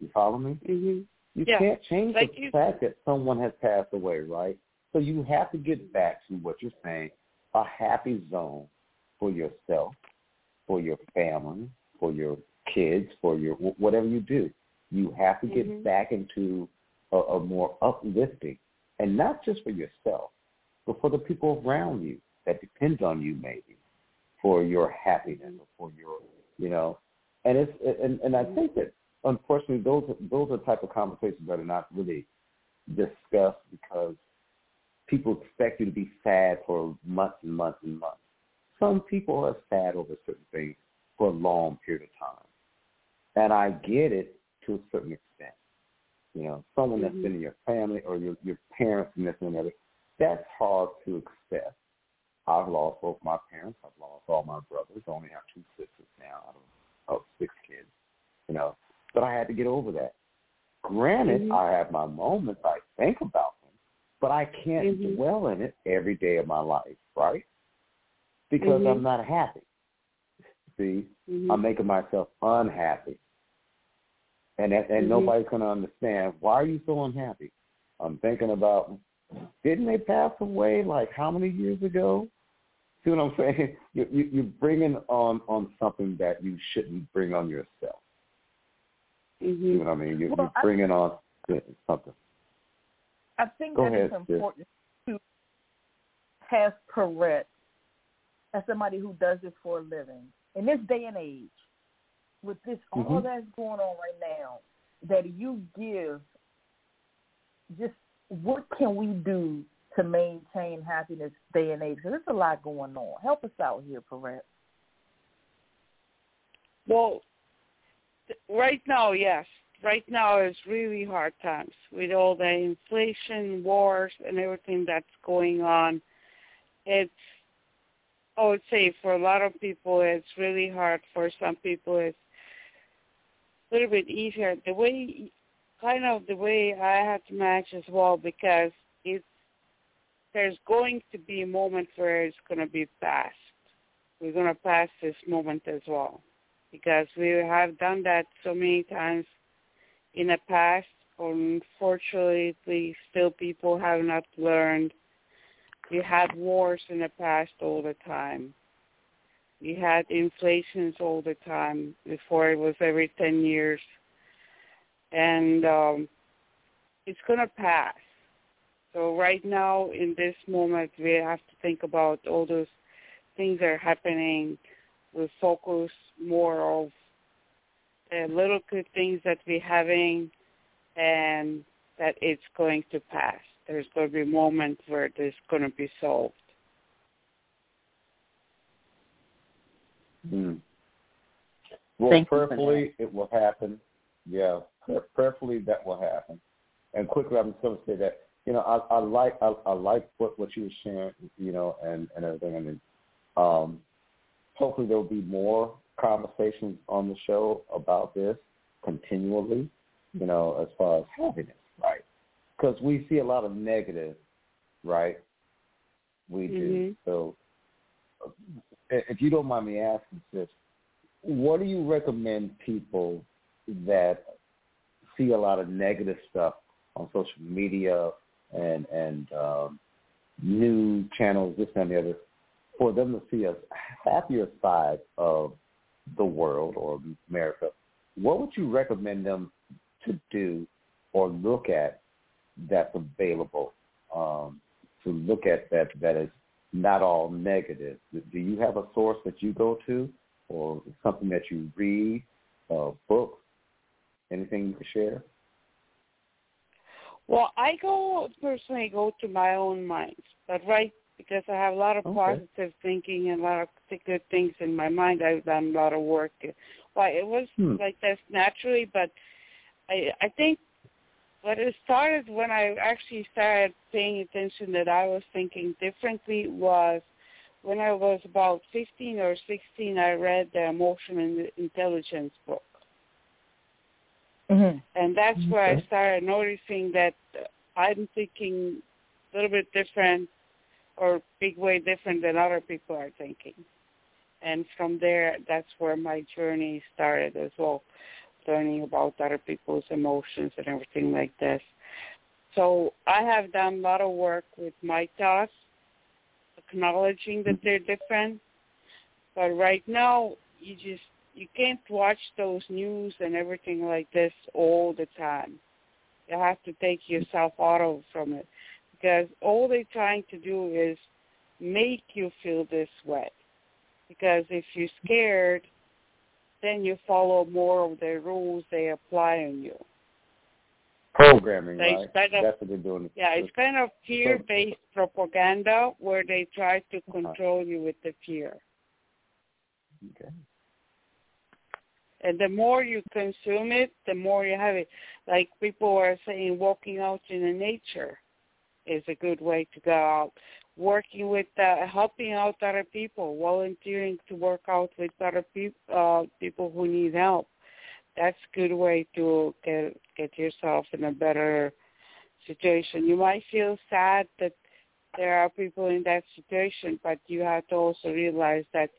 You follow me? Mhm. You Yeah. can't change Like the you- fact that someone has passed away, right? So you have to get back to what you're saying, a happy zone for yourself, for your family, for your kids, for your whatever you do. You have to get Mhm. back into a, a more uplifting, and not just for yourself, but for the people around you that depends on you, maybe, for your happiness or for your, you know, and it's and and I think that unfortunately those those are the type of conversations that are not really discussed because people expect you to be sad for months and months and months. Some people are sad over certain things for a long period of time. And I get it to a certain extent. You know, someone that's Mhm. been in your family or your your parents and this and that, that's hard to accept. I've lost both my parents. I've lost all my brothers. I only have two sisters now out of, of six kids. You know, but I had to get over that. Granted, Mhm. I have my moments. I think about but I can't Mhm. dwell in it every day of my life, right? Because Mhm. I'm not happy. See, Mhm. I'm making myself unhappy. and and mm-hmm. nobody's going to understand why are you so unhappy. I'm thinking about didn't they pass away like how many years ago? See what I'm saying? You, you, you're bringing on on something that you shouldn't bring on yourself. Mm-hmm. You know what I mean? You, well, you're bringing I, on something. I think Go that ahead, it's important sis. to have correct as somebody who does this for a living in this day and age, with this mm-hmm. all that's going on right now, that you give just what can we do to maintain happiness day and age? Because there's a lot going on. Help us out here, Perrette. Well, right now, yes. Right now is really hard times with all the inflation, wars, and everything that's going on. It's, I would say, for a lot of people, it's really hard. For some people, it's a little bit easier. The way, kind of the way I had to manage as well, because it's there's going to be a moment where it's going to be past. We're going to pass this moment as well because we have done that so many times in the past. Unfortunately, still people have not learned. We had wars in the past all the time. We had inflations all the time before it was every 10 years. And um, it's going to pass so right now, in this moment, we have to think about all those things that are happening. We focus more of the little good things that we're having and that it's going to pass. There's going to be moments moment where it's going to be solved. Mm. Well, Thank prayerfully, it will happen. Yeah, prayerfully that will happen. And quickly, I'm just going to say that you know, I, I like I, I like what what you were sharing, you know, and and everything. I mean, um, hopefully there will be more conversations on the show about this continually, you know, as far as happiness, right? Because we see a lot of negative, right? We mm-hmm. do. So, if you don't mind me asking, sis, what do you recommend people that see a lot of negative stuff on social media and and um, news channels, this and the other, for them to see a happier side of the world or America, what would you recommend them to do or look at that's available um, to look at that that is not all negative? Do you have a source that you go to or something that you read, uh, books, anything you can share? Well, I go personally go to my own mind, but right because I have a lot of okay. positive thinking and a lot of good things in my mind. I've done a lot of work. Well, it was hmm. like this naturally, but I I think what it started when I actually started paying attention that I was thinking differently was when I was about 15 or 16. I read the Emotional Intelligence book Mm-hmm. And that's okay. where I started noticing that I'm thinking a little bit different or big way different than other people are thinking. And from there, that's where my journey started as well, learning about other people's emotions and everything like this. So I have done a lot of work with my thoughts, acknowledging that they're different. But right now, you just you can't watch those news and everything like this all the time. You have to take yourself out of from it because all they're trying to do is make you feel this way. Because if you're scared, then you follow more of the rules they apply on you. Programming, so right? Kind of, That's what they're doing. Yeah, it's kind of fear-based propaganda where they try to uh-huh. control you with the fear. Okay. And the more you consume it, the more you have it. Like people are saying, walking out in the nature is a good way to go out. Working with, uh, helping out other people, volunteering to work out with other people, uh, people who need help. That's a good way to get get yourself in a better situation. You might feel sad that there are people in that situation, but you have to also realize that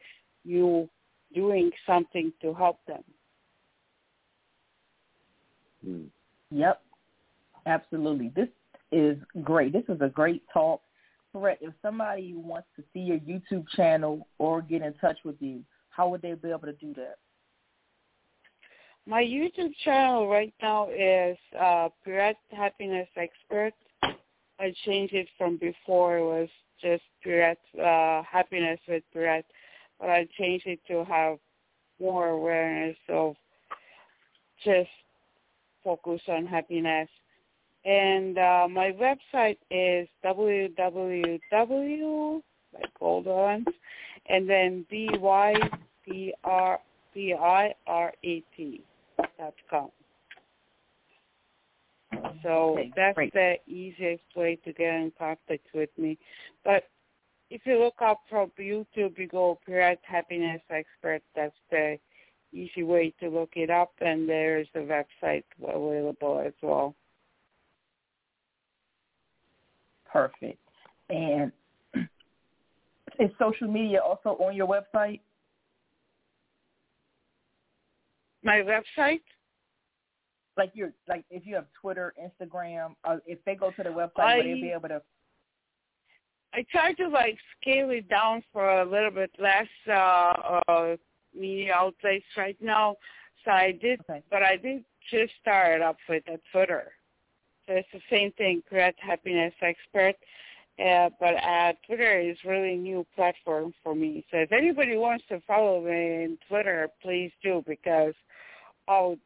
you doing something to help them. Mm. Yep, absolutely. This is great. This is a great talk. Brett, if somebody wants to see your YouTube channel or get in touch with you, how would they be able to do that? My YouTube channel right now is uh, Perrette Happiness Expert. I changed it from before it was just Perrette uh, Happiness with Perrette, but I changed it to have more awareness of just focus on happiness. And uh, my website is www, like hold on, and then b y p r p i r a t dot com. So okay, that's great. the easiest way to get in contact with me. But if you look up from YouTube, you go Perrette Happiness Expert. That's the easy way to look it up, and there's a website available as well. Perfect. And is social media also on your website? My website? Like your like if you have Twitter, Instagram, uh, if they go to the website, I, will they be able to? I try to like scale it down for a little bit less uh, uh, media outlets right now. So I did, Okay. but I did just start up with a Twitter. So it's the same thing, Create Happiness Expert. Uh, but uh, Twitter is really new platform for me. So if anybody wants to follow me on Twitter, please do because I'll,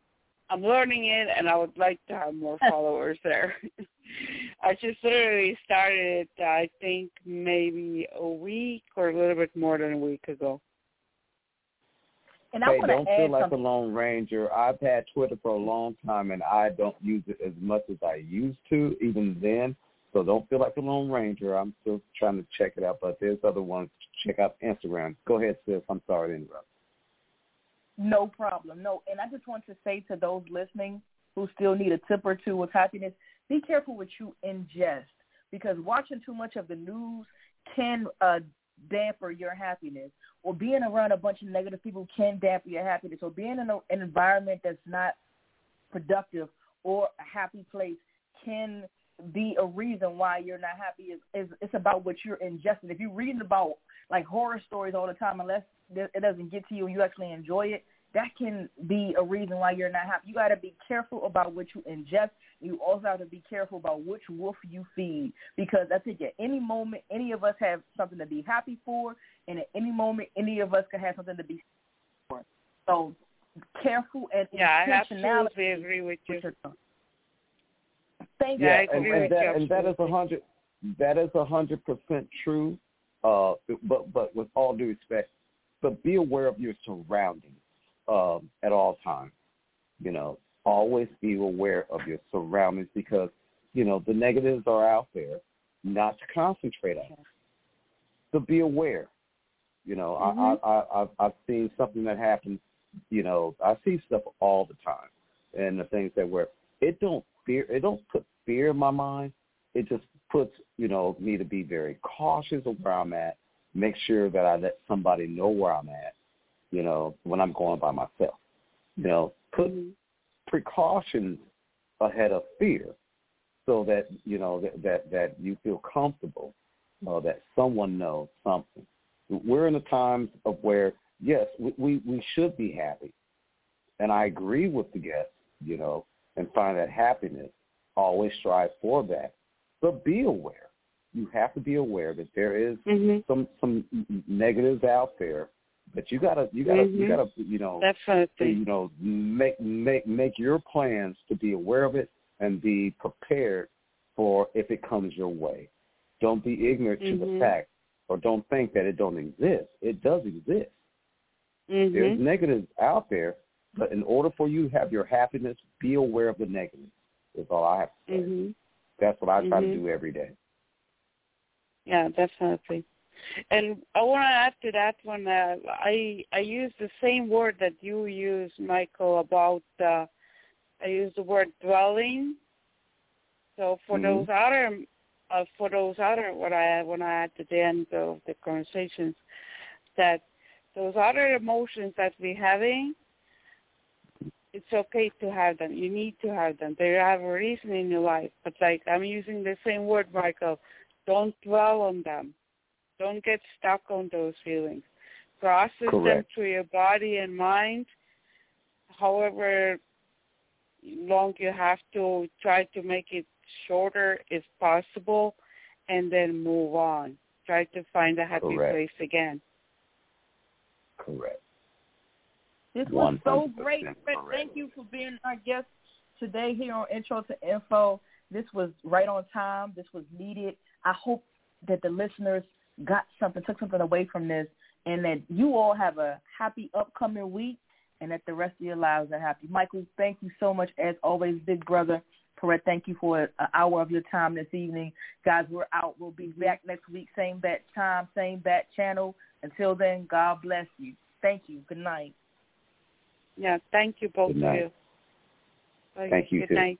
I'm learning it and I would like to have more followers there. I just literally started I think maybe a week or a little bit more than a week ago. And I Hey, want to don't feel like something. a Lone Ranger. I've had Twitter for a long time, and I don't use it as much as I used to, even then. So don't feel like a Lone Ranger. I'm still trying to check it out, but there's other ones. Check out Instagram. Go ahead, sis. I'm sorry to interrupt. No problem. No, and I just want to say to those listening who still need a tip or two with happiness, be careful what you ingest because watching too much of the news can uh, damper your happiness, or being around a bunch of negative people can damper your happiness, or being in a, an environment that's not productive or a happy place can be a reason why you're not happy. Is is it's about what you're ingesting. If you're reading about like horror stories all the time, unless it doesn't get to you and you actually enjoy it, that can be a reason why you're not happy. You got to be careful about what you ingest. You also have to be careful about which wolf you feed because I think at any moment, any of us have something to be happy for, and at any moment, any of us can have something to be for. So careful and Yeah, I intentionality. absolutely agree with you. with your. Thank Yeah, you. and, and that, and that is a hundred. That is a hundred percent true. Uh, but but with all due respect, but be aware of your surroundings um, at all times. You know, always be aware of your surroundings because you know the negatives are out there. Not to concentrate on, but be aware. You know, Mhm. I, I, I I've I've seen something that happens. You know, I see stuff all the time, and the things that where it don't fear, it don't put fear in my mind. It just puts you know me to be very cautious of where I'm at. Make sure that I let somebody know where I'm at. You know, when I'm going by myself. You know, put Mhm. precautions ahead of fear so that you know that that, that you feel comfortable uh, that someone knows something we're in the times of where yes we, we we should be happy and i agree with the guest you know and find that happiness always strive for that but be aware you have to be aware that there is Mhm. some some negatives out there but you gotta you gotta you Mhm. gotta you know Definitely. you know make make make your plans to be aware of it and be prepared for if it comes your way. Don't be ignorant to the Mhm. fact or don't think that it don't exist. It does exist. There's Mhm. negatives out there, but in order for you to have your happiness, be aware of the negatives. That's all I have to say. Mhm. That's what I try to do every day. Yeah, definitely. And I want to add to that one. Uh, I I use the same word that you use, Michael, about. Uh, I use the word dwelling. So for Mhm. those other, uh, for those other, what I when I at the end of the conversations, that those other emotions that we're having, it's okay to have them. You need to have them. They have a reason in your life. But like I'm using the same word, Michael. Don't dwell on them. Don't get stuck on those feelings. Process Correct. them through your body and mind. However long you have to try to make it shorter if possible and then move on. Try to find a happy Correct. place again. Correct. This was so great. Fred, correct. Thank you for being our guest today here on Intro to Info. This was right on time. This was needed. I hope that the listeners got something, took something away from this, and that you all have a happy upcoming week and that the rest of your lives are happy. Michael, thank you so much as always, big brother. Perrette, thank you for an hour of your time this evening. Guys, we're out. We'll be back next week, same bat time, same bat channel. Until then, God bless you. Thank you. Good night. Yeah, thank you both of you. Okay, Thank you, Good too. night.